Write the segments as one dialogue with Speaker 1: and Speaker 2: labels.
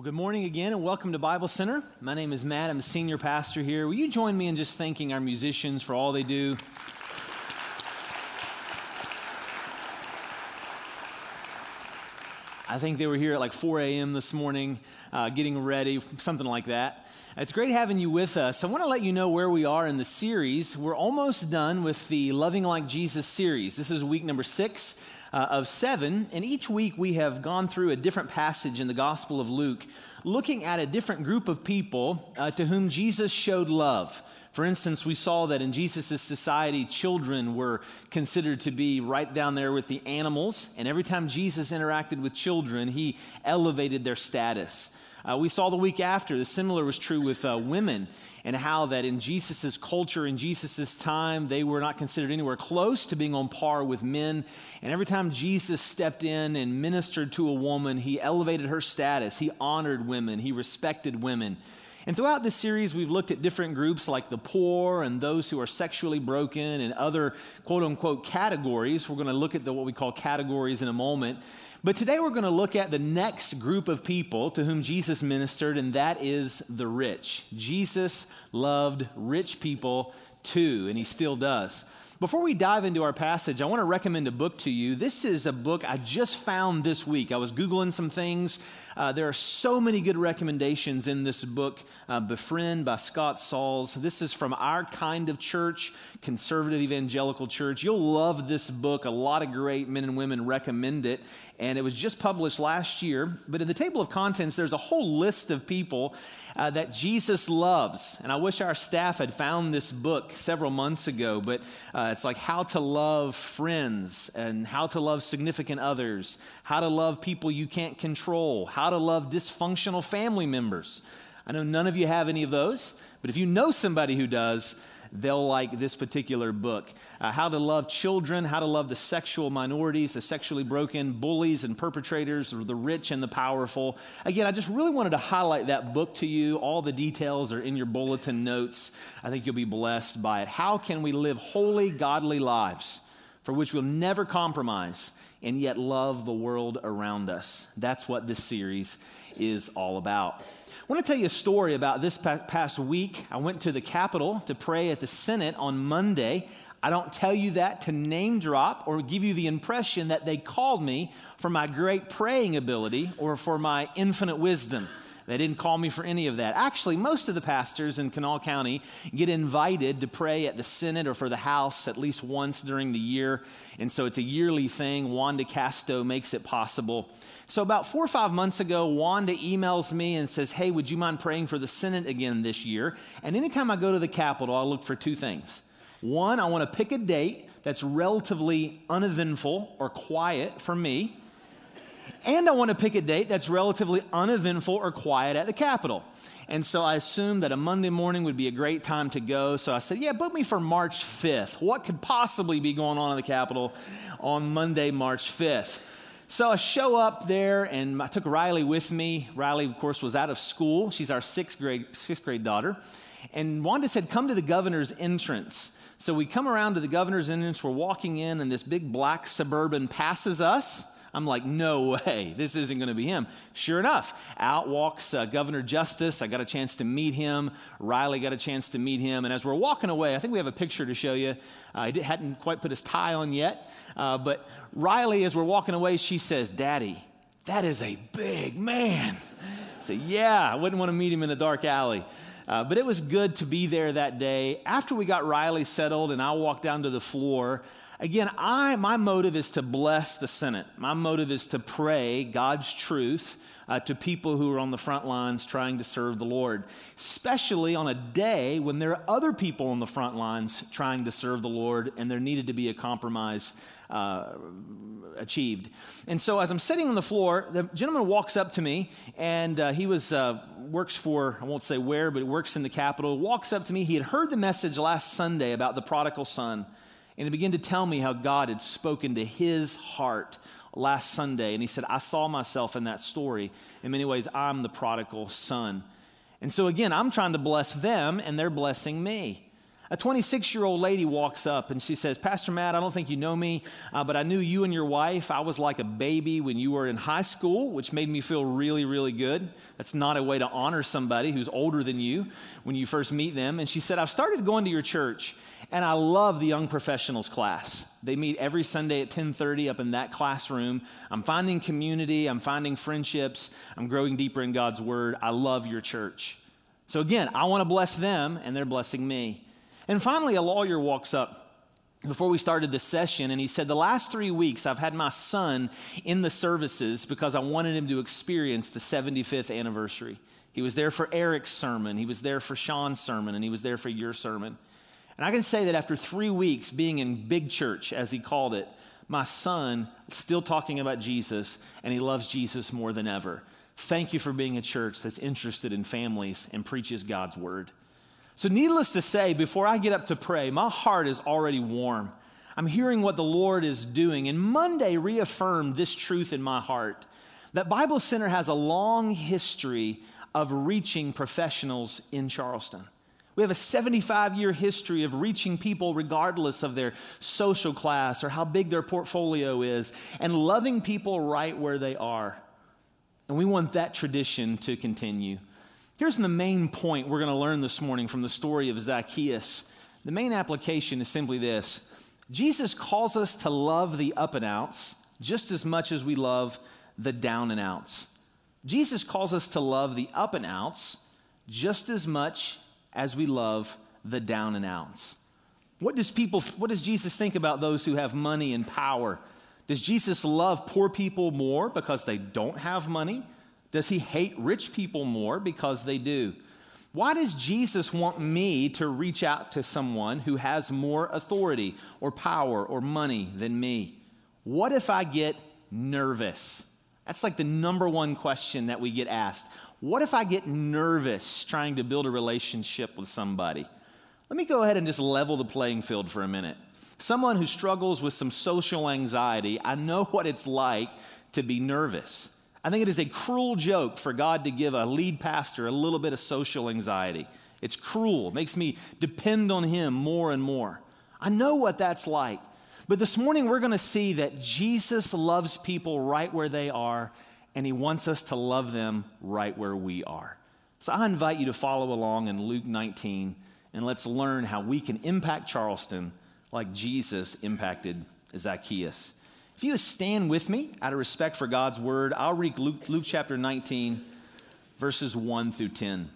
Speaker 1: Well, good morning again and welcome to Bible Center. My name is Matt. I'm the senior pastor here. Will you join me in just thanking our musicians for all they do? I think they were here at like 4 a.m. this morning, uh, getting ready, something like that. It's great having you with us. I want to let you know where we are in the series. We're almost done with the Loving Like Jesus series. This is week number six uh, of seven, and each week we have gone through a different passage in the Gospel of Luke, looking at a different group of people uh, to whom Jesus showed love. For instance, we saw that in Jesus' society, children were considered to be right down there with the animals, and every time Jesus interacted with children, he elevated their status. Uh, we saw the week after, the similar was true with uh, women, and how that in Jesus' culture, in Jesus' time, they were not considered anywhere close to being on par with men. And every time Jesus stepped in and ministered to a woman, he elevated her status, he honored women, he respected women. And throughout this series, we've looked at different groups like the poor and those who are sexually broken and other quote unquote categories. We're going to look at the, what we call categories in a moment. But today we're going to look at the next group of people to whom Jesus ministered, and that is the rich. Jesus loved rich people too, and he still does. Before we dive into our passage, I want to recommend a book to you. This is a book I just found this week. I was Googling some things. Uh, there are so many good recommendations in this book, uh, Befriend by Scott Sauls. This is from our kind of church, conservative evangelical church. You'll love this book. A lot of great men and women recommend it. And it was just published last year. But in the table of contents, there's a whole list of people uh, that Jesus loves. And I wish our staff had found this book several months ago. But uh, it's like how to love friends and how to love significant others, how to love people you can't control, how to love dysfunctional family members. I know none of you have any of those, but if you know somebody who does, they'll like this particular book. Uh, how to love children, how to love the sexual minorities, the sexually broken, bullies and perpetrators, or the rich and the powerful. Again, I just really wanted to highlight that book to you. All the details are in your bulletin notes. I think you'll be blessed by it. How can we live holy, godly lives for which we'll never compromise and yet love the world around us? That's what this series is all about. I want to tell you a story about this past week. I went to the Capitol to pray at the Senate on Monday. I don't tell you that to name drop or give you the impression that they called me for my great praying ability or for my infinite wisdom. They didn't call me for any of that. Actually, most of the pastors in Kanawha County get invited to pray at the Senate or for the House at least once during the year. And so it's a yearly thing. Wanda Casto makes it possible. So, about four or five months ago, Wanda emails me and says, Hey, would you mind praying for the Senate again this year? And anytime I go to the Capitol, I look for two things. One, I want to pick a date that's relatively uneventful or quiet for me. And I want to pick a date that's relatively uneventful or quiet at the Capitol. And so I assumed that a Monday morning would be a great time to go. So I said, Yeah, book me for March 5th. What could possibly be going on in the Capitol on Monday, March 5th? So I show up there and I took Riley with me. Riley, of course, was out of school. She's our sixth grade, sixth grade daughter. And Wanda said, Come to the governor's entrance. So we come around to the governor's entrance. We're walking in, and this big black suburban passes us. I'm like, no way, this isn't going to be him. Sure enough, out walks uh, Governor Justice. I got a chance to meet him. Riley got a chance to meet him. And as we're walking away, I think we have a picture to show you. Uh, he hadn't quite put his tie on yet. Uh, but Riley, as we're walking away, she says, Daddy, that is a big man. I say, yeah, I wouldn't want to meet him in a dark alley. Uh, but it was good to be there that day. After we got Riley settled and I walked down to the floor, Again, I, my motive is to bless the Senate. My motive is to pray God's truth uh, to people who are on the front lines trying to serve the Lord, especially on a day when there are other people on the front lines trying to serve the Lord and there needed to be a compromise uh, achieved. And so, as I'm sitting on the floor, the gentleman walks up to me, and uh, he was uh, works for I won't say where, but works in the Capitol. Walks up to me. He had heard the message last Sunday about the prodigal son. And he began to tell me how God had spoken to his heart last Sunday. And he said, I saw myself in that story. In many ways, I'm the prodigal son. And so, again, I'm trying to bless them, and they're blessing me. A 26 year old lady walks up and she says, Pastor Matt, I don't think you know me, uh, but I knew you and your wife. I was like a baby when you were in high school, which made me feel really, really good. That's not a way to honor somebody who's older than you when you first meet them. And she said, I've started going to your church and I love the young professionals class. They meet every Sunday at 10:30 up in that classroom. I'm finding community, I'm finding friendships, I'm growing deeper in God's word. I love your church. So again, I want to bless them and they're blessing me. And finally, a lawyer walks up before we started the session and he said, The last three weeks I've had my son in the services because I wanted him to experience the 75th anniversary. He was there for Eric's sermon, he was there for Sean's sermon, and he was there for your sermon. And I can say that after three weeks being in big church, as he called it, my son still talking about Jesus and he loves Jesus more than ever. Thank you for being a church that's interested in families and preaches God's word. So, needless to say, before I get up to pray, my heart is already warm. I'm hearing what the Lord is doing. And Monday reaffirmed this truth in my heart that Bible Center has a long history of reaching professionals in Charleston. We have a 75 year history of reaching people regardless of their social class or how big their portfolio is and loving people right where they are. And we want that tradition to continue. Here's the main point we're going to learn this morning from the story of Zacchaeus. The main application is simply this Jesus calls us to love the up and outs just as much as we love the down and outs. Jesus calls us to love the up and outs just as much as we love the down and outs. What does people what does Jesus think about those who have money and power? Does Jesus love poor people more because they don't have money? Does he hate rich people more because they do? Why does Jesus want me to reach out to someone who has more authority or power or money than me? What if I get nervous? That's like the number one question that we get asked. What if I get nervous trying to build a relationship with somebody? Let me go ahead and just level the playing field for a minute. Someone who struggles with some social anxiety, I know what it's like to be nervous. I think it is a cruel joke for God to give a lead pastor a little bit of social anxiety. It's cruel, it makes me depend on Him more and more. I know what that's like. But this morning we're going to see that Jesus loves people right where they are, and He wants us to love them right where we are. So I invite you to follow along in Luke 19, and let's learn how we can impact Charleston like Jesus impacted Zacchaeus. If you stand with me out of respect for God's word, I'll read Luke, Luke chapter 19, verses 1 through 10.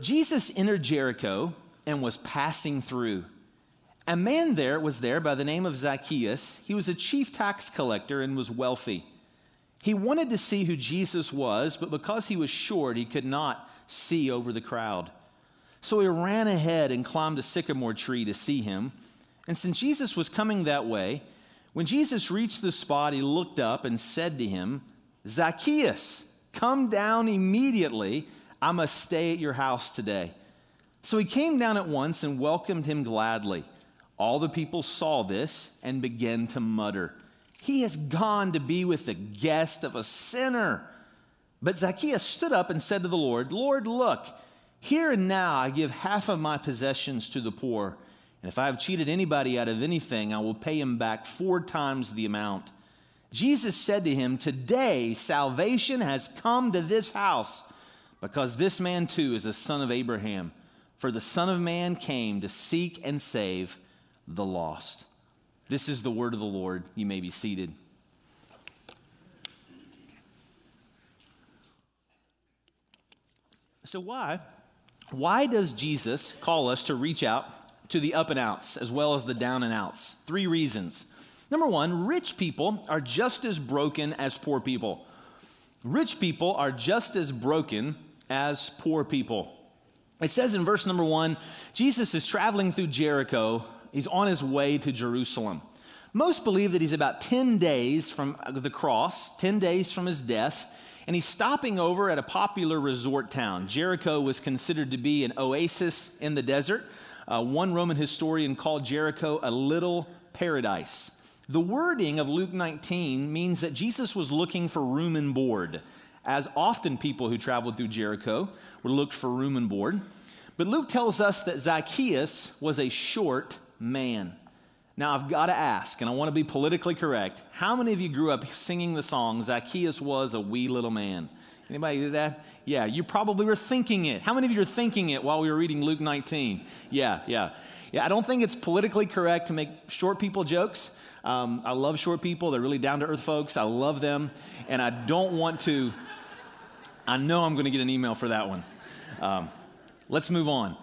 Speaker 1: Jesus entered Jericho and was passing through. A man there was there by the name of Zacchaeus. He was a chief tax collector and was wealthy. He wanted to see who Jesus was, but because he was short, he could not see over the crowd. So he ran ahead and climbed a sycamore tree to see him. And since Jesus was coming that way, when Jesus reached the spot, he looked up and said to him, Zacchaeus, come down immediately. I must stay at your house today. So he came down at once and welcomed him gladly. All the people saw this and began to mutter, He has gone to be with the guest of a sinner. But Zacchaeus stood up and said to the Lord, Lord, look, here and now I give half of my possessions to the poor, and if I have cheated anybody out of anything, I will pay him back four times the amount. Jesus said to him, Today salvation has come to this house, because this man too is a son of Abraham. For the Son of Man came to seek and save the lost. This is the word of the Lord. You may be seated. So, why why does Jesus call us to reach out to the up and outs as well as the down and outs? Three reasons. Number one, rich people are just as broken as poor people. Rich people are just as broken as poor people. It says in verse number one Jesus is traveling through Jericho, he's on his way to Jerusalem. Most believe that he's about 10 days from the cross, 10 days from his death and he's stopping over at a popular resort town. Jericho was considered to be an oasis in the desert. Uh, one Roman historian called Jericho a little paradise. The wording of Luke 19 means that Jesus was looking for room and board. as often people who traveled through Jericho were looked for room and board. But Luke tells us that Zacchaeus was a short man. Now, I've got to ask, and I want to be politically correct how many of you grew up singing the song, Zacchaeus was a wee little man? Anybody do that? Yeah, you probably were thinking it. How many of you are thinking it while we were reading Luke 19? Yeah, yeah. Yeah, I don't think it's politically correct to make short people jokes. Um, I love short people. They're really down to earth folks. I love them. And I don't want to, I know I'm going to get an email for that one. Um, let's move on.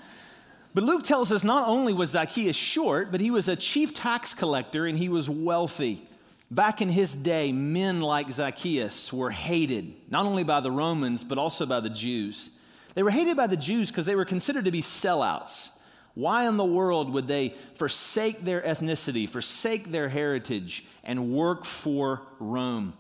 Speaker 1: But Luke tells us not only was Zacchaeus short, but he was a chief tax collector and he was wealthy. Back in his day, men like Zacchaeus were hated, not only by the Romans, but also by the Jews. They were hated by the Jews because they were considered to be sellouts. Why in the world would they forsake their ethnicity, forsake their heritage, and work for Rome?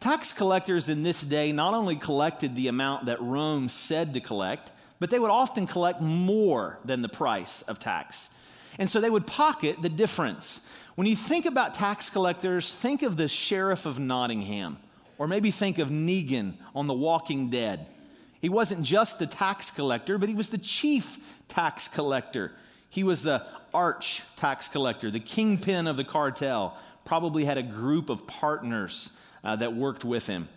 Speaker 1: Tax collectors in this day not only collected the amount that Rome said to collect, but they would often collect more than the price of tax. And so they would pocket the difference. When you think about tax collectors, think of the sheriff of Nottingham, or maybe think of Negan on The Walking Dead. He wasn't just the tax collector, but he was the chief tax collector. He was the arch tax collector, the kingpin of the cartel, probably had a group of partners uh, that worked with him.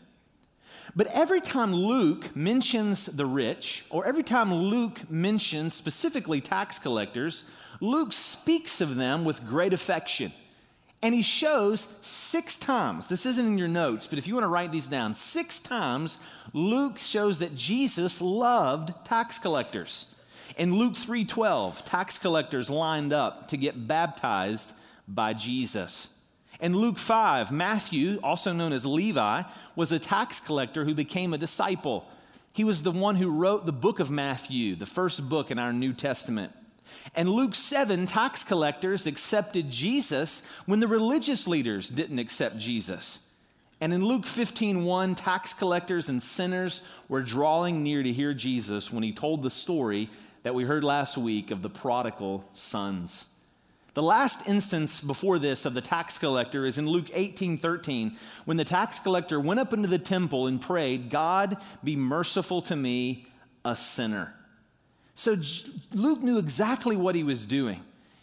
Speaker 1: But every time Luke mentions the rich, or every time Luke mentions specifically tax collectors, Luke speaks of them with great affection. And he shows six times, this isn't in your notes, but if you want to write these down, six times Luke shows that Jesus loved tax collectors. In Luke 3:12, tax collectors lined up to get baptized by Jesus. In Luke 5, Matthew, also known as Levi, was a tax collector who became a disciple. He was the one who wrote the book of Matthew, the first book in our New Testament. And Luke 7, tax collectors accepted Jesus when the religious leaders didn't accept Jesus. And in Luke 15:1, tax collectors and sinners were drawing near to hear Jesus when he told the story that we heard last week of the prodigal sons. The last instance before this of the tax collector is in Luke 18 13, when the tax collector went up into the temple and prayed, God, be merciful to me, a sinner. So Luke knew exactly what he was doing.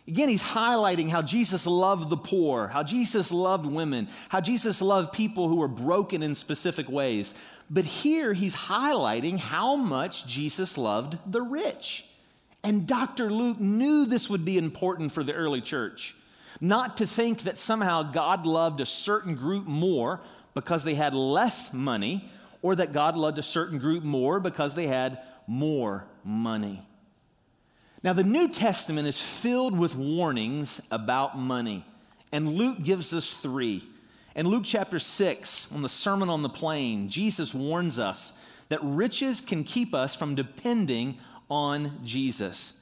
Speaker 1: Again, he's highlighting how Jesus loved the poor, how Jesus loved women, how Jesus loved people who were broken in specific ways. But here he's highlighting how much Jesus loved the rich. And Dr. Luke knew this would be important for the early church. Not to think that somehow God loved a certain group more because they had less money, or that God loved a certain group more because they had more money. Now, the New Testament is filled with warnings about money, and Luke gives us three. In Luke chapter 6, on the Sermon on the Plain, Jesus warns us that riches can keep us from depending on Jesus.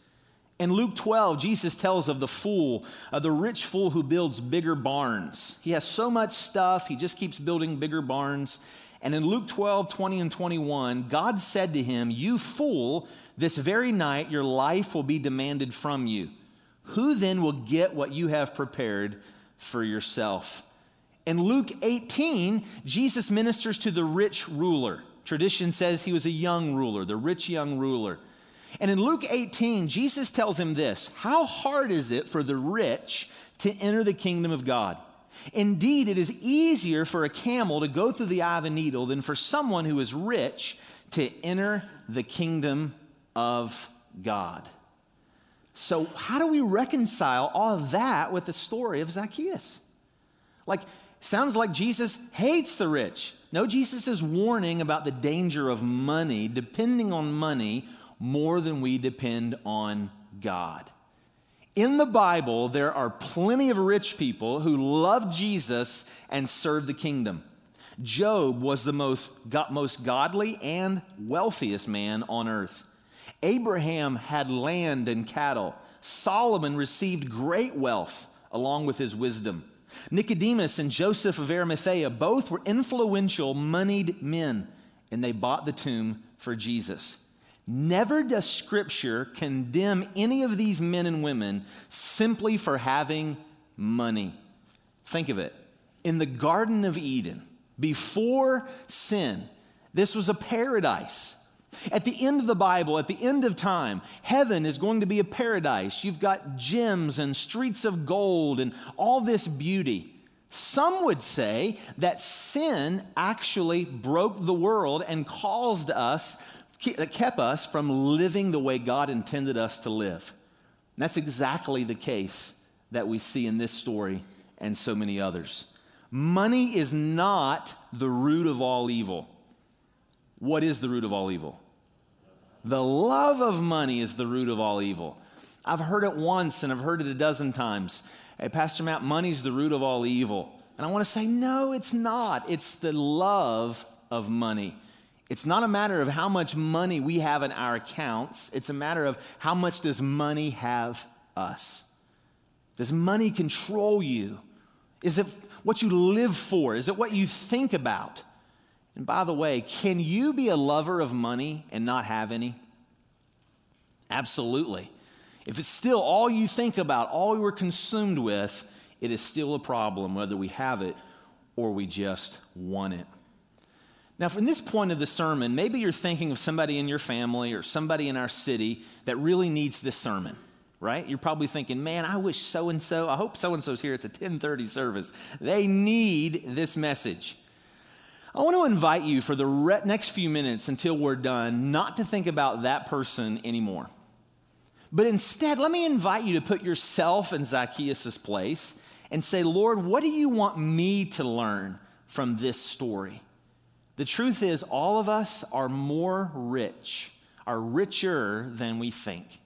Speaker 1: In Luke 12, Jesus tells of the fool, uh, the rich fool who builds bigger barns. He has so much stuff, he just keeps building bigger barns. And in Luke 12, 20 and 21, God said to him, You fool, this very night your life will be demanded from you. Who then will get what you have prepared for yourself? In Luke 18, Jesus ministers to the rich ruler. Tradition says he was a young ruler, the rich young ruler. And in Luke 18, Jesus tells him this How hard is it for the rich to enter the kingdom of God? Indeed, it is easier for a camel to go through the eye of a needle than for someone who is rich to enter the kingdom of God. So, how do we reconcile all of that with the story of Zacchaeus? Like, sounds like Jesus hates the rich. No, Jesus is warning about the danger of money, depending on money more than we depend on God. In the Bible, there are plenty of rich people who love Jesus and serve the kingdom. Job was the most, most godly and wealthiest man on earth. Abraham had land and cattle. Solomon received great wealth along with his wisdom. Nicodemus and Joseph of Arimathea both were influential, moneyed men, and they bought the tomb for Jesus. Never does Scripture condemn any of these men and women simply for having money. Think of it. In the Garden of Eden, before sin, This was a paradise. At the end of the Bible, at the end of time, heaven is going to be a paradise. You've got gems and streets of gold and all this beauty. Some would say that sin actually broke the world and caused us, kept us from living the way God intended us to live. And that's exactly the case that we see in this story and so many others. Money is not the root of all evil. What is the root of all evil? The love of money is the root of all evil. I've heard it once and I've heard it a dozen times. Hey, Pastor Matt, money's the root of all evil. And I want to say, no, it's not. It's the love of money. It's not a matter of how much money we have in our accounts. It's a matter of how much does money have us? Does money control you? Is it what you live for? Is it what you think about? And by the way, can you be a lover of money and not have any? Absolutely. If it's still all you think about, all you are consumed with, it is still a problem whether we have it or we just want it. Now, from this point of the sermon, maybe you're thinking of somebody in your family or somebody in our city that really needs this sermon, right? You're probably thinking, man, I wish so and so, I hope so and so's here at the 1030 service. They need this message. I want to invite you for the re- next few minutes until we're done not to think about that person anymore. But instead, let me invite you to put yourself in Zacchaeus' place and say, Lord, what do you want me to learn from this story? The truth is, all of us are more rich, are richer than we think.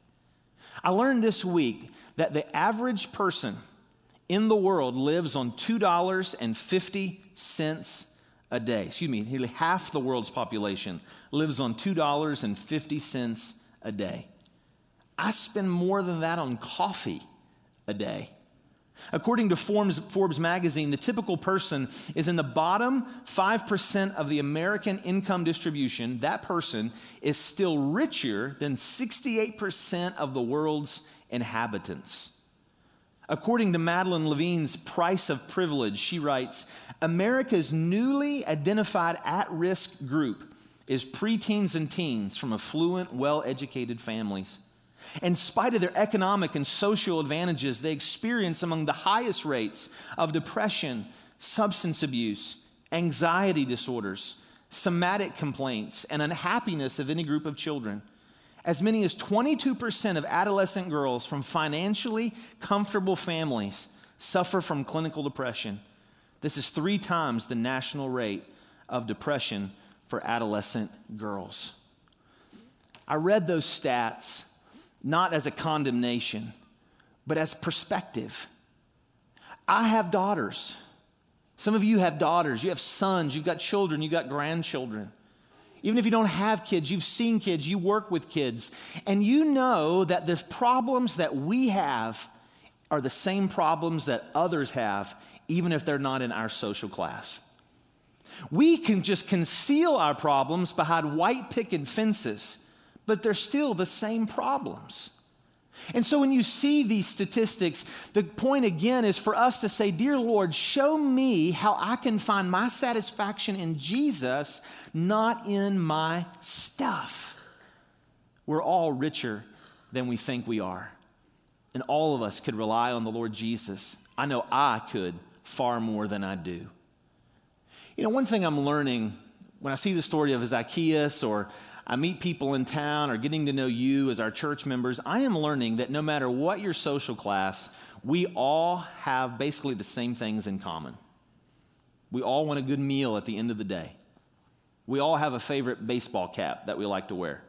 Speaker 1: I learned this week that the average person in the world lives on $2.50 a day. Excuse me, nearly half the world's population lives on $2.50 a day. I spend more than that on coffee a day. According to Forbes, Forbes, magazine, the typical person is in the bottom 5% of the American income distribution. That person is still richer than 68% of the world's inhabitants. According to Madeline Levine's Price of Privilege, she writes America's newly identified at risk group is preteens and teens from affluent, well educated families. In spite of their economic and social advantages, they experience among the highest rates of depression, substance abuse, anxiety disorders, somatic complaints, and unhappiness of any group of children. As many as 22% of adolescent girls from financially comfortable families suffer from clinical depression. This is three times the national rate of depression for adolescent girls. I read those stats not as a condemnation, but as perspective. I have daughters. Some of you have daughters, you have sons, you've got children, you've got grandchildren. Even if you don't have kids, you've seen kids, you work with kids, and you know that the problems that we have are the same problems that others have, even if they're not in our social class. We can just conceal our problems behind white picket fences but they're still the same problems. And so when you see these statistics, the point again is for us to say, Dear Lord, show me how I can find my satisfaction in Jesus, not in my stuff. We're all richer than we think we are. And all of us could rely on the Lord Jesus. I know I could far more than I do. You know, one thing I'm learning when I see the story of Zacchaeus or I meet people in town or getting to know you as our church members, I am learning that no matter what your social class, we all have basically the same things in common. We all want a good meal at the end of the day. We all have a favorite baseball cap that we like to wear.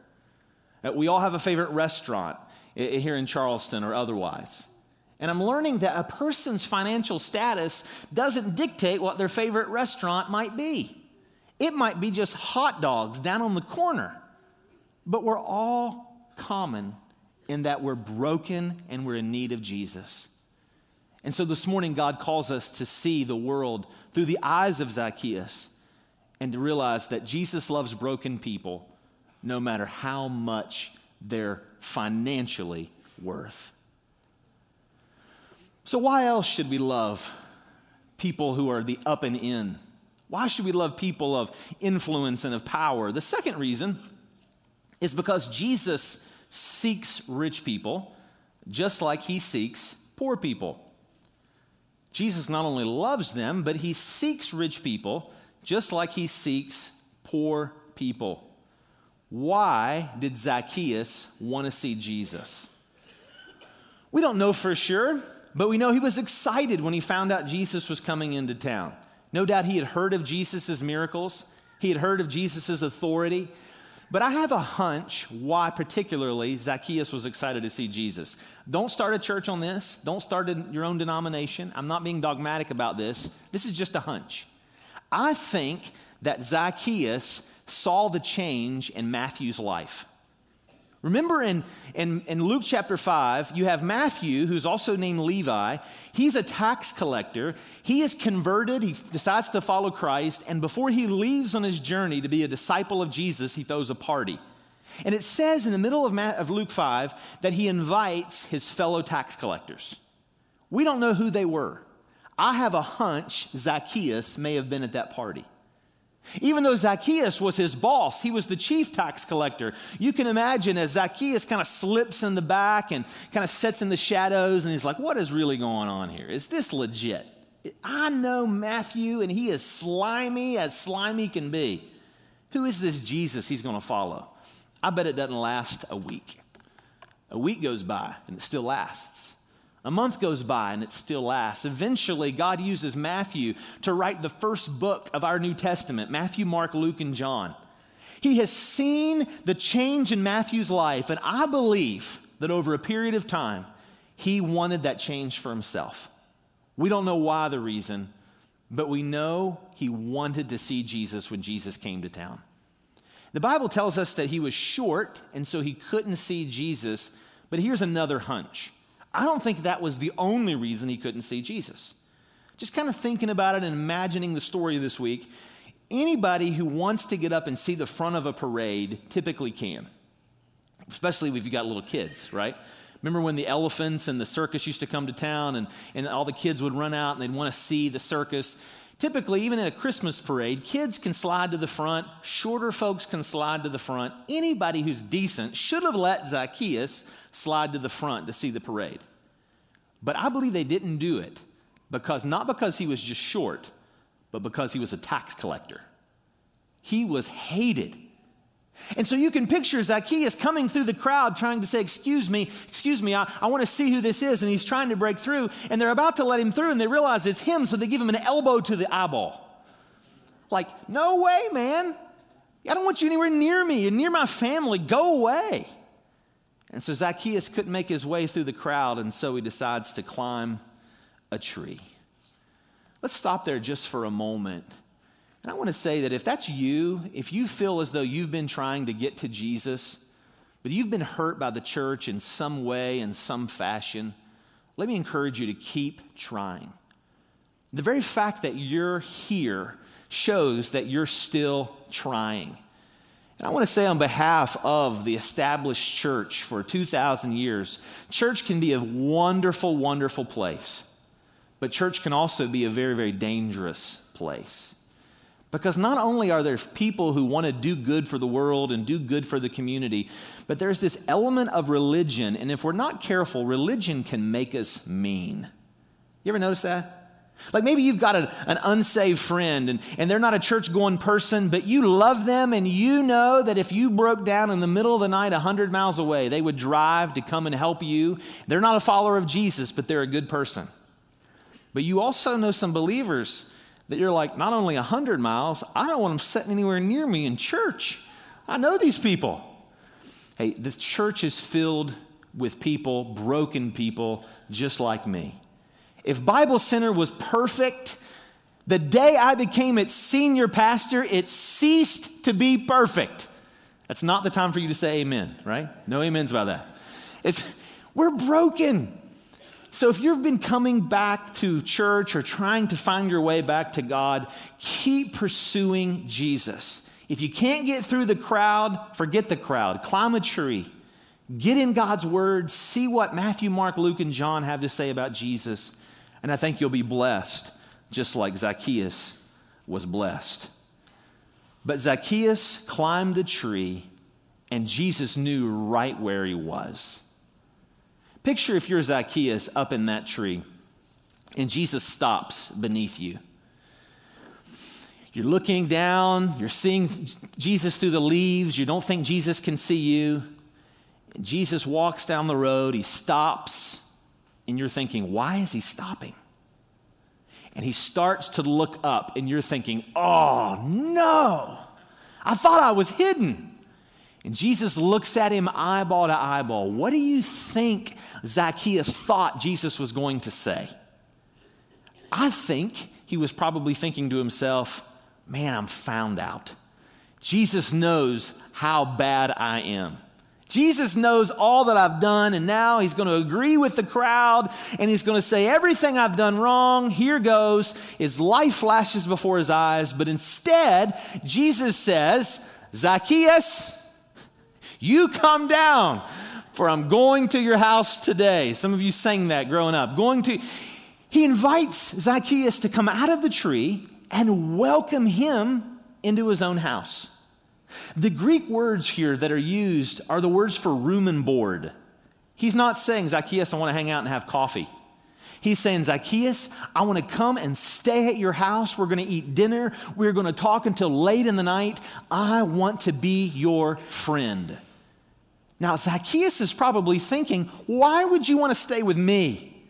Speaker 1: Uh, we all have a favorite restaurant here in Charleston or otherwise. And I'm learning that a person's financial status doesn't dictate what their favorite restaurant might be. It might be just hot dogs down on the corner. But we're all common in that we're broken and we're in need of Jesus. And so this morning, God calls us to see the world through the eyes of Zacchaeus and to realize that Jesus loves broken people no matter how much they're financially worth. So, why else should we love people who are the up and in? Why should we love people of influence and of power? The second reason is because Jesus seeks rich people just like he seeks poor people. Jesus not only loves them, but he seeks rich people just like he seeks poor people. Why did Zacchaeus want to see Jesus? We don't know for sure, but we know he was excited when he found out Jesus was coming into town. No doubt he had heard of Jesus' miracles, he had heard of Jesus' authority. But I have a hunch why, particularly, Zacchaeus was excited to see Jesus. Don't start a church on this. Don't start your own denomination. I'm not being dogmatic about this. This is just a hunch. I think that Zacchaeus saw the change in Matthew's life. Remember in, in, in, Luke chapter 5, you have Matthew, who's also named Levi. He's a tax collector. He is converted. He decides to follow Christ. And before he leaves on his journey to be a disciple of Jesus, he throws a party. And it says in the middle of, of Luke 5 that he invites his fellow tax collectors. We don't know who they were. I have a hunch Zacchaeus may have been at that party. Even though Zacchaeus was his boss, he was the chief tax collector. You can imagine as Zacchaeus kind of slips in the back and kind of sits in the shadows, and he's like, What is really going on here? Is this legit? I know Matthew, and he is slimy as slimy can be. Who is this Jesus he's going to follow? I bet it doesn't last a week. A week goes by, and it still lasts. A month goes by and it still lasts. Eventually, God uses Matthew to write the first book of our New Testament Matthew, Mark, Luke, and John. He has seen the change in Matthew's life, and I believe that over a period of time, he wanted that change for himself. We don't know why the reason, but we know he wanted to see Jesus when Jesus came to town. The Bible tells us that he was short, and so he couldn't see Jesus, but here's another hunch. I don't think that was the only reason he couldn't see Jesus. Just kind of thinking about it and imagining the story this week, anybody who wants to get up and see the front of a parade typically can, especially if you've got little kids, right? Remember when the elephants and the circus used to come to town and, and all the kids would run out and they'd want to see the circus? Typically, even in a Christmas parade, kids can slide to the front, shorter folks can slide to the front. Anybody who's decent should have let Zacchaeus slide to the front to see the parade. But I believe they didn't do it because not because he was just short, but because he was a tax collector. He was hated. And so you can picture Zacchaeus coming through the crowd trying to say, Excuse me, excuse me, I, I want to see who this is. And he's trying to break through. And they're about to let him through, and they realize it's him, so they give him an elbow to the eyeball. Like, no way, man. I don't want you anywhere near me and near my family. Go away. And so Zacchaeus couldn't make his way through the crowd, and so he decides to climb a tree. Let's stop there just for a moment. And I want to say that if that's you, if you feel as though you've been trying to get to Jesus, but you've been hurt by the church in some way, in some fashion, let me encourage you to keep trying. The very fact that you're here shows that you're still trying. And I want to say, on behalf of the established church for 2,000 years, church can be a wonderful, wonderful place. But church can also be a very, very dangerous place. Because not only are there people who want to do good for the world and do good for the community, but there's this element of religion. And if we're not careful, religion can make us mean. You ever notice that? Like maybe you've got a, an unsaved friend and, and they're not a church going person, but you love them and you know that if you broke down in the middle of the night 100 miles away, they would drive to come and help you. They're not a follower of Jesus, but they're a good person. But you also know some believers that you're like, not only 100 miles, I don't want them sitting anywhere near me in church. I know these people. Hey, the church is filled with people, broken people, just like me. If Bible Center was perfect, the day I became its senior pastor, it ceased to be perfect. That's not the time for you to say amen, right? No amens about that. It's we're broken. So if you've been coming back to church or trying to find your way back to God, keep pursuing Jesus. If you can't get through the crowd, forget the crowd. Climb a tree. Get in God's word, see what Matthew, Mark, Luke, and John have to say about Jesus and I think you'll be blessed, just like Zacchaeus was blessed. But Zacchaeus climbed the tree, and Jesus knew right where he was. Picture if you're Zacchaeus up in that tree, and Jesus stops beneath you. You're looking down, you're seeing Jesus through the leaves, you don't think Jesus can see you. Jesus walks down the road, he stops, and you're thinking, why is he stopping? And he starts to look up, and you're thinking, oh no, I thought I was hidden. And Jesus looks at him eyeball to eyeball. What do you think Zacchaeus thought Jesus was going to say? I think he was probably thinking to himself, man, I'm found out. Jesus knows how bad I am. Jesus knows all that I've done, and now he's going to agree with the crowd and he's going to say, Everything I've done wrong, here goes. His life flashes before his eyes, but instead, Jesus says, Zacchaeus, you come down, for I'm going to your house today. Some of you sang that growing up. Going to, he invites Zacchaeus to come out of the tree and welcome him into his own house. The Greek words here that are used are the words for room and board. He's not saying, Zacchaeus, I want to hang out and have coffee. He's saying, Zacchaeus, I want to come and stay at your house. We're going to eat dinner. We're going to talk until late in the night. I want to be your friend. Now, Zacchaeus is probably thinking, why would you want to stay with me?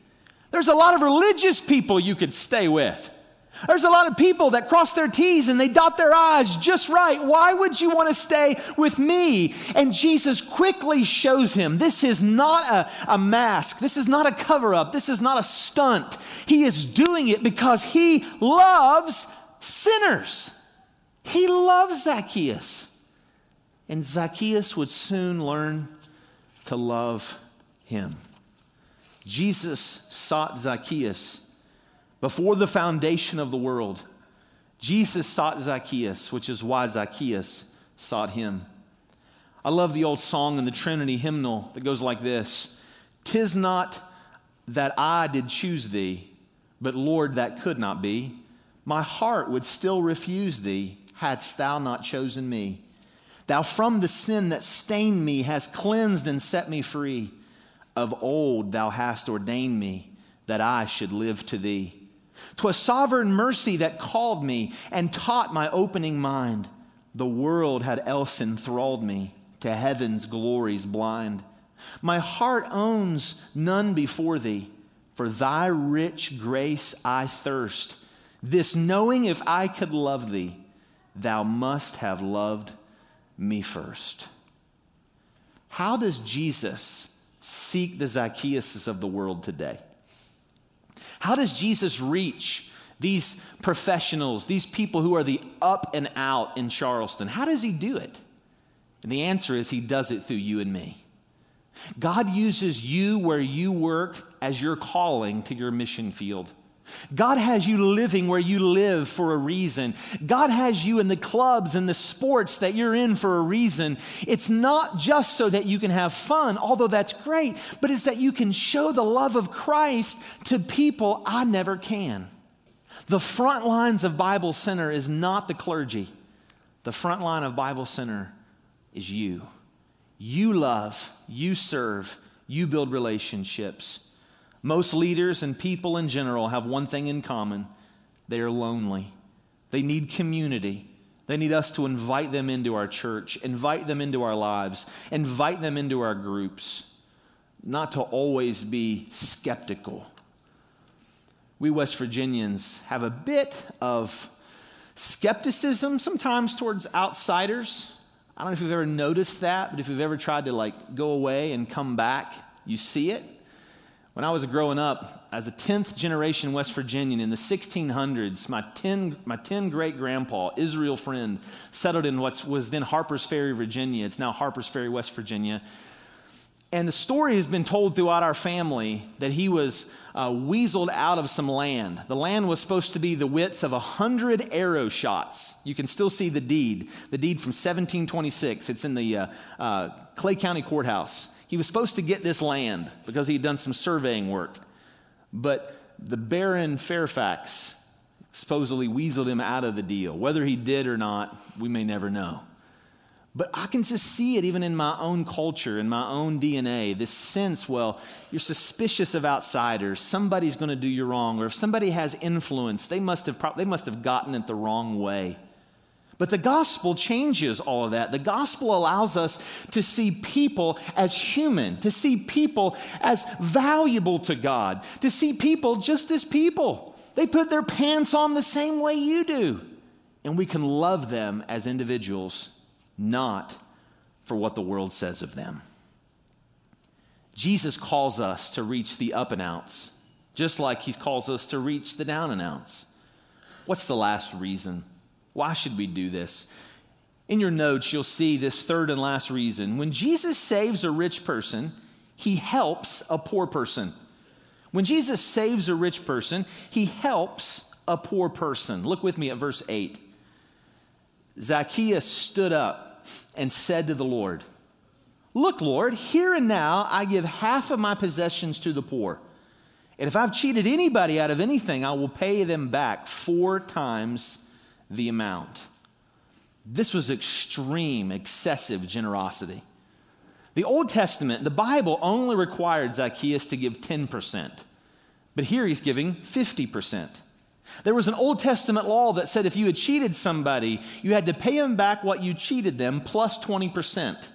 Speaker 1: There's a lot of religious people you could stay with. There's a lot of people that cross their T's and they dot their I's just right. Why would you want to stay with me? And Jesus quickly shows him this is not a, a mask. This is not a cover up. This is not a stunt. He is doing it because he loves sinners. He loves Zacchaeus. And Zacchaeus would soon learn to love him. Jesus sought Zacchaeus before the foundation of the world, Jesus sought Zacchaeus, which is why Zacchaeus sought him. I love the old song in the Trinity hymnal that goes like this Tis not that I did choose thee, but Lord, that could not be. My heart would still refuse thee, hadst thou not chosen me. Thou from the sin that stained me hast cleansed and set me free. Of old thou hast ordained me that I should live to thee. 'Twas sovereign mercy that called me and taught my opening mind. The world had else enthralled me, to heaven's glories blind. My heart owns none before thee, for thy rich grace I thirst. This knowing if I could love thee, thou must have loved me first. How does Jesus seek the Zacchaeuses of the world today? How does Jesus reach these professionals, these people who are the up and out in Charleston? How does he do it? And the answer is he does it through you and me. God uses you where you work as your calling to your mission field. God has you living where you live for a reason. God has you in the clubs and the sports that you're in for a reason. It's not just so that you can have fun, although that's great, but it's that you can show the love of Christ to people I never can. The front lines of Bible Center is not the clergy. The front line of Bible Center is you. You love, you serve, you build relationships. Most leaders and people in general have one thing in common they are lonely. They need community. They need us to invite them into our church, invite them into our lives, invite them into our groups, not to always be skeptical. We West Virginians have a bit of skepticism sometimes towards outsiders. I don't know if you've ever noticed that, but if you've ever tried to like go away and come back, you see it. When I was growing up, as a 10th generation West Virginian in the 1600s, my 10, my 10 great grandpa, Israel Friend, settled in what was then Harper's Ferry, Virginia. It's now Harper's Ferry, West Virginia. And the story has been told throughout our family that he was uh, weaseled out of some land. The land was supposed to be the width of 100 arrow shots. You can still see the deed, the deed from 1726. It's in the uh, uh, Clay County Courthouse. He was supposed to get this land because he had done some surveying work. But the Baron Fairfax supposedly weaseled him out of the deal. Whether he did or not, we may never know. But I can just see it even in my own culture, in my own DNA. This sense, well, you're suspicious of outsiders. Somebody's going to do you wrong. Or if somebody has influence, they must have, they must have gotten it the wrong way. But the gospel changes all of that. The gospel allows us to see people as human, to see people as valuable to God, to see people just as people. They put their pants on the same way you do. And we can love them as individuals not for what the world says of them. Jesus calls us to reach the up and outs, just like he calls us to reach the down and outs. What's the last reason? Why should we do this? In your notes, you'll see this third and last reason. When Jesus saves a rich person, he helps a poor person. When Jesus saves a rich person, he helps a poor person. Look with me at verse 8. Zacchaeus stood up and said to the Lord, Look, Lord, here and now I give half of my possessions to the poor. And if I've cheated anybody out of anything, I will pay them back four times the amount. This was extreme, excessive generosity. The Old Testament, the Bible only required Zacchaeus to give 10%, but here he's giving 50%. There was an Old Testament law that said if you had cheated somebody, you had to pay them back what you cheated them plus 20%.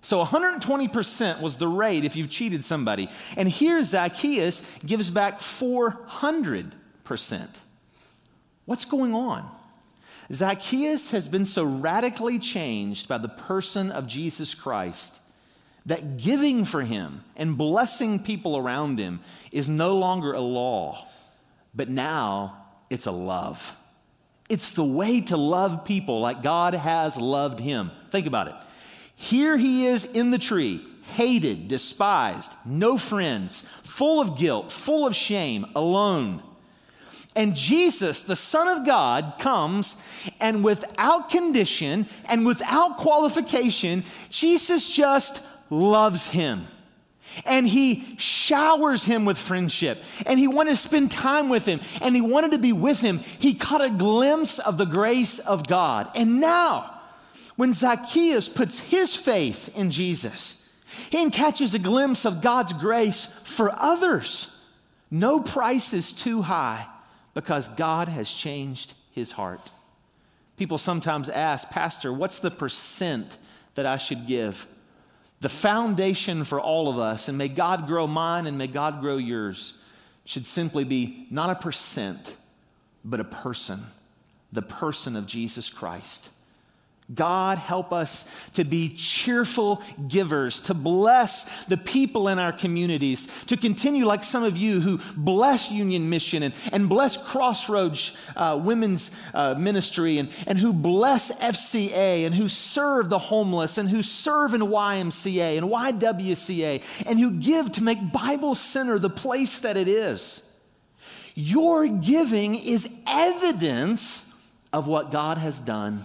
Speaker 1: So 120% was the rate if you've cheated somebody. And here Zacchaeus gives back 400%. What's going on? Zacchaeus has been so radically changed by the person of Jesus Christ that giving for him and blessing people around him is no longer a law, but now it's a love. It's the way to love people like God has loved him. Think about it. Here he is in the tree, hated, despised, no friends, full of guilt, full of shame, alone. And Jesus, the Son of God, comes and without condition and without qualification, Jesus just loves him. And he showers him with friendship. And he wanted to spend time with him. And he wanted to be with him. He caught a glimpse of the grace of god. And now when zacchaeus puts his faith in jesus he catches a glimpse of god's grace for others. No price is too high because god has changed his heart people sometimes ask pastor what's the percent that i should give the foundation for all of us, and may God grow mine and may God grow yours, should simply be not a percent, but a person, the person of Jesus Christ. God, help us to be cheerful givers, to bless the people in our communities, to continue like some of you who bless Union Mission and, and bless Crossroads uh, Women's uh, Ministry and, and who bless FCA and who serve the homeless and who serve in YMCA and YWCA and who give to make Bible Center the place that it is. Your giving is evidence of what God has done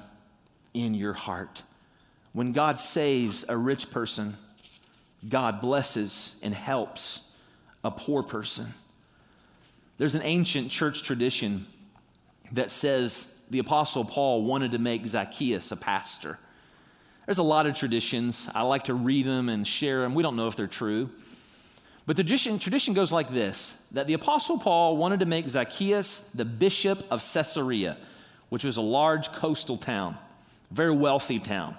Speaker 1: in your heart. When God saves a rich person, God blesses and helps a poor person. There's an ancient church tradition that says the Apostle Paul wanted to make Zacchaeus a pastor. There's a lot of traditions. I like to read them and share them. We don't know if they're true. But the tradition, tradition goes like this that the Apostle Paul wanted to make Zacchaeus the bishop of Caesarea, which was a large coastal town very wealthy town.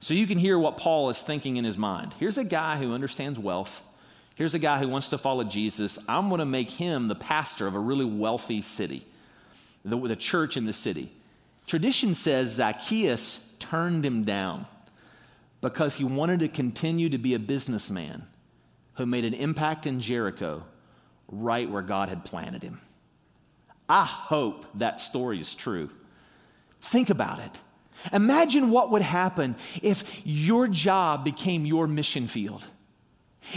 Speaker 1: So you can hear what Paul is thinking in his mind. Here's a guy who understands wealth. Here's a guy who wants to follow Jesus. I'm going to make him the pastor of a really wealthy city, the, the church in the city. Tradition says Zacchaeus turned him down because he wanted to continue to be a businessman who made an impact in Jericho right where God had planted him. I hope that story is true. Think about it. Imagine what would happen if your job became your mission field.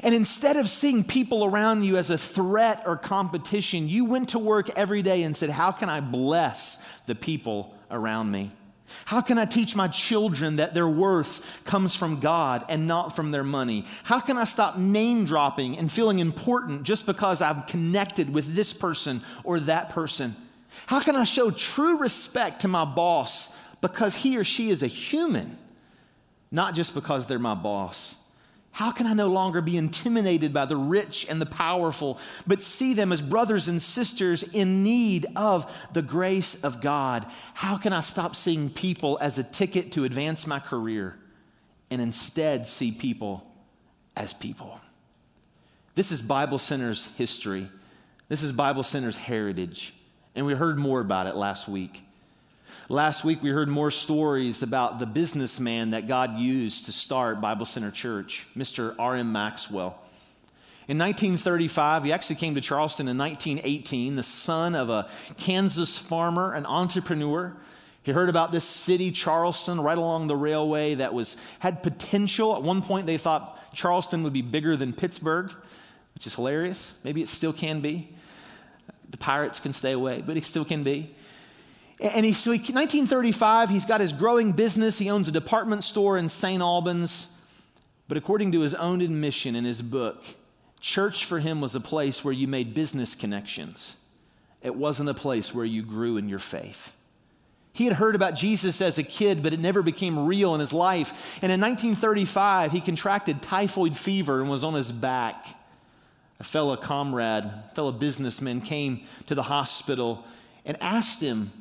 Speaker 1: And instead of seeing people around you as a threat or competition, you went to work every day and said, How can I bless the people around me? How can I teach my children that their worth comes from God and not from their money? How can I stop name dropping and feeling important just because I'm connected with this person or that person? How can I show true respect to my boss because he or she is a human, not just because they're my boss? How can I no longer be intimidated by the rich and the powerful, but see them as brothers and sisters in need of the grace of God? How can I stop seeing people as a ticket to advance my career and instead see people as people? This is Bible Center's history. This is Bible Center's heritage. And we heard more about it last week. Last week, we heard more stories about the businessman that God used to start Bible Center Church, Mr. R.M. Maxwell. In 1935, he actually came to Charleston in 1918, the son of a Kansas farmer, an entrepreneur. He heard about this city, Charleston, right along the railway that was had potential. At one point, they thought Charleston would be bigger than Pittsburgh, which is hilarious. Maybe it still can be. The pirates can stay away, but it still can be. And he, so he, 1935, he's got his growing business. He owns a department store in St. Albans. But according to his own admission in his book, church for him was a place where you made business connections. It wasn't a place where you grew in your faith. He had heard about Jesus as a kid, but it never became real in his life. And in 1935, he contracted typhoid fever and was on his back. A fellow comrade, fellow businessman came to the hospital and asked him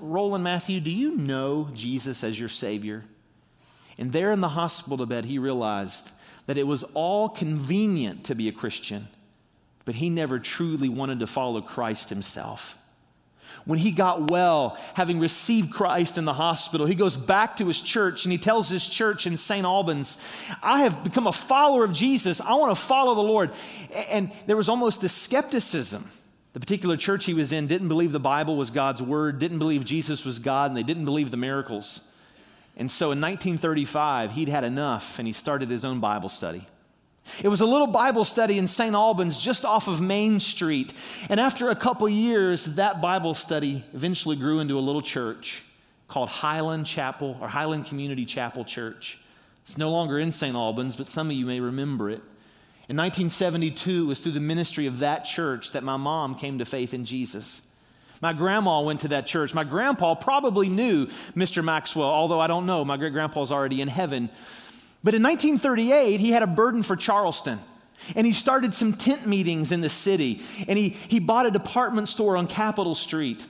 Speaker 1: Roland Matthew, do you know Jesus as your Savior? And there in the hospital bed, he realized that it was all convenient to be a Christian, but he never truly wanted to follow Christ himself. When he got well, having received Christ in the hospital, he goes back to his church and he tells his church in St. Albans, I have become a follower of Jesus. I want to follow the Lord. And there was almost a skepticism the particular church he was in didn't believe the Bible was God's word, didn't believe Jesus was God, and they didn't believe the miracles. And so in 1935, he'd had enough and he started his own Bible study. It was a little Bible study in St. Albans just off of Main Street. And after a couple years, that Bible study eventually grew into a little church called Highland Chapel or Highland Community Chapel Church. It's no longer in St. Albans, but some of you may remember it. In 1972, it was through the ministry of that church that my mom came to faith in Jesus. My grandma went to that church. My grandpa probably knew Mr. Maxwell, although I don't know. My great grandpa's already in heaven. But in 1938, he had a burden for Charleston. And he started some tent meetings in the city. And he, he bought a department store on Capitol Street.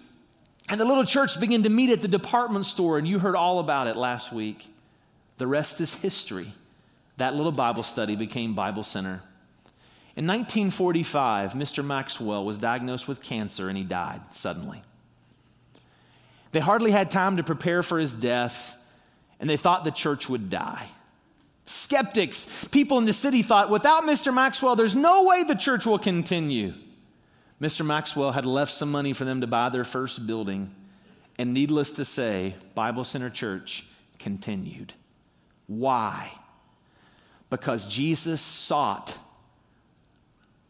Speaker 1: And the little church began to meet at the department store. And you heard all about it last week. The rest is history that little Bible study became Bible Center. In 1945, Mr. Maxwell was diagnosed with cancer and he died suddenly. They hardly had time to prepare for his death, and they thought the church would die. Skeptics, people in the city thought, without Mr. Maxwell, there's no way the church will continue. Mr. Maxwell had left some money for them to buy their first building, and needless to say, Bible Center Church continued. Why? Because Jesus sought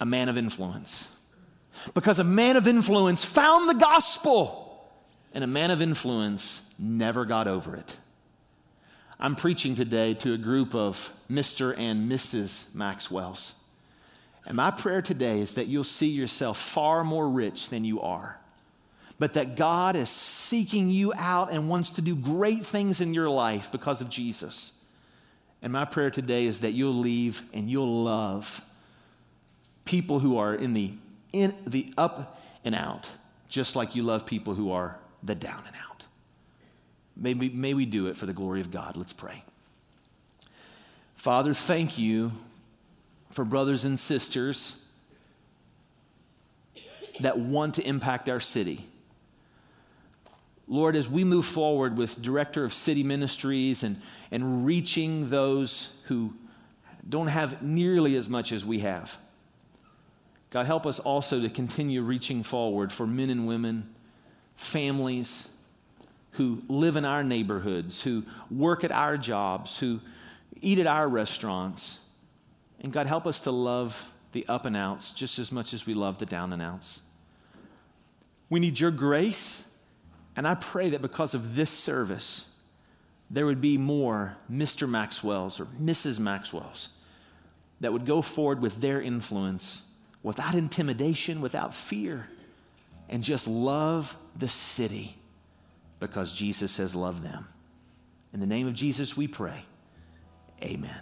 Speaker 1: a man of influence. Because a man of influence found the gospel, and a man of influence never got over it. I'm preaching today to a group of Mr. and Mrs. Maxwells. And my prayer today is that you'll see yourself far more rich than you are, but that God is seeking you out and wants to do great things in your life because of Jesus. And my prayer today is that you'll leave and you'll love people who are in the, in the up and out, just like you love people who are the down and out. May we, may we do it for the glory of God. Let's pray. Father, thank you for brothers and sisters that want to impact our city. Lord, as we move forward with director of city ministries and, and reaching those who don't have nearly as much as we have, God, help us also to continue reaching forward for men and women, families who live in our neighborhoods, who work at our jobs, who eat at our restaurants. And God, help us to love the up and outs just as much as we love the down and outs. We need your grace. And I pray that because of this service, there would be more Mr. Maxwell's or Mrs. Maxwell's that would go forward with their influence without intimidation, without fear, and just love the city because Jesus has loved them. In the name of Jesus, we pray. Amen.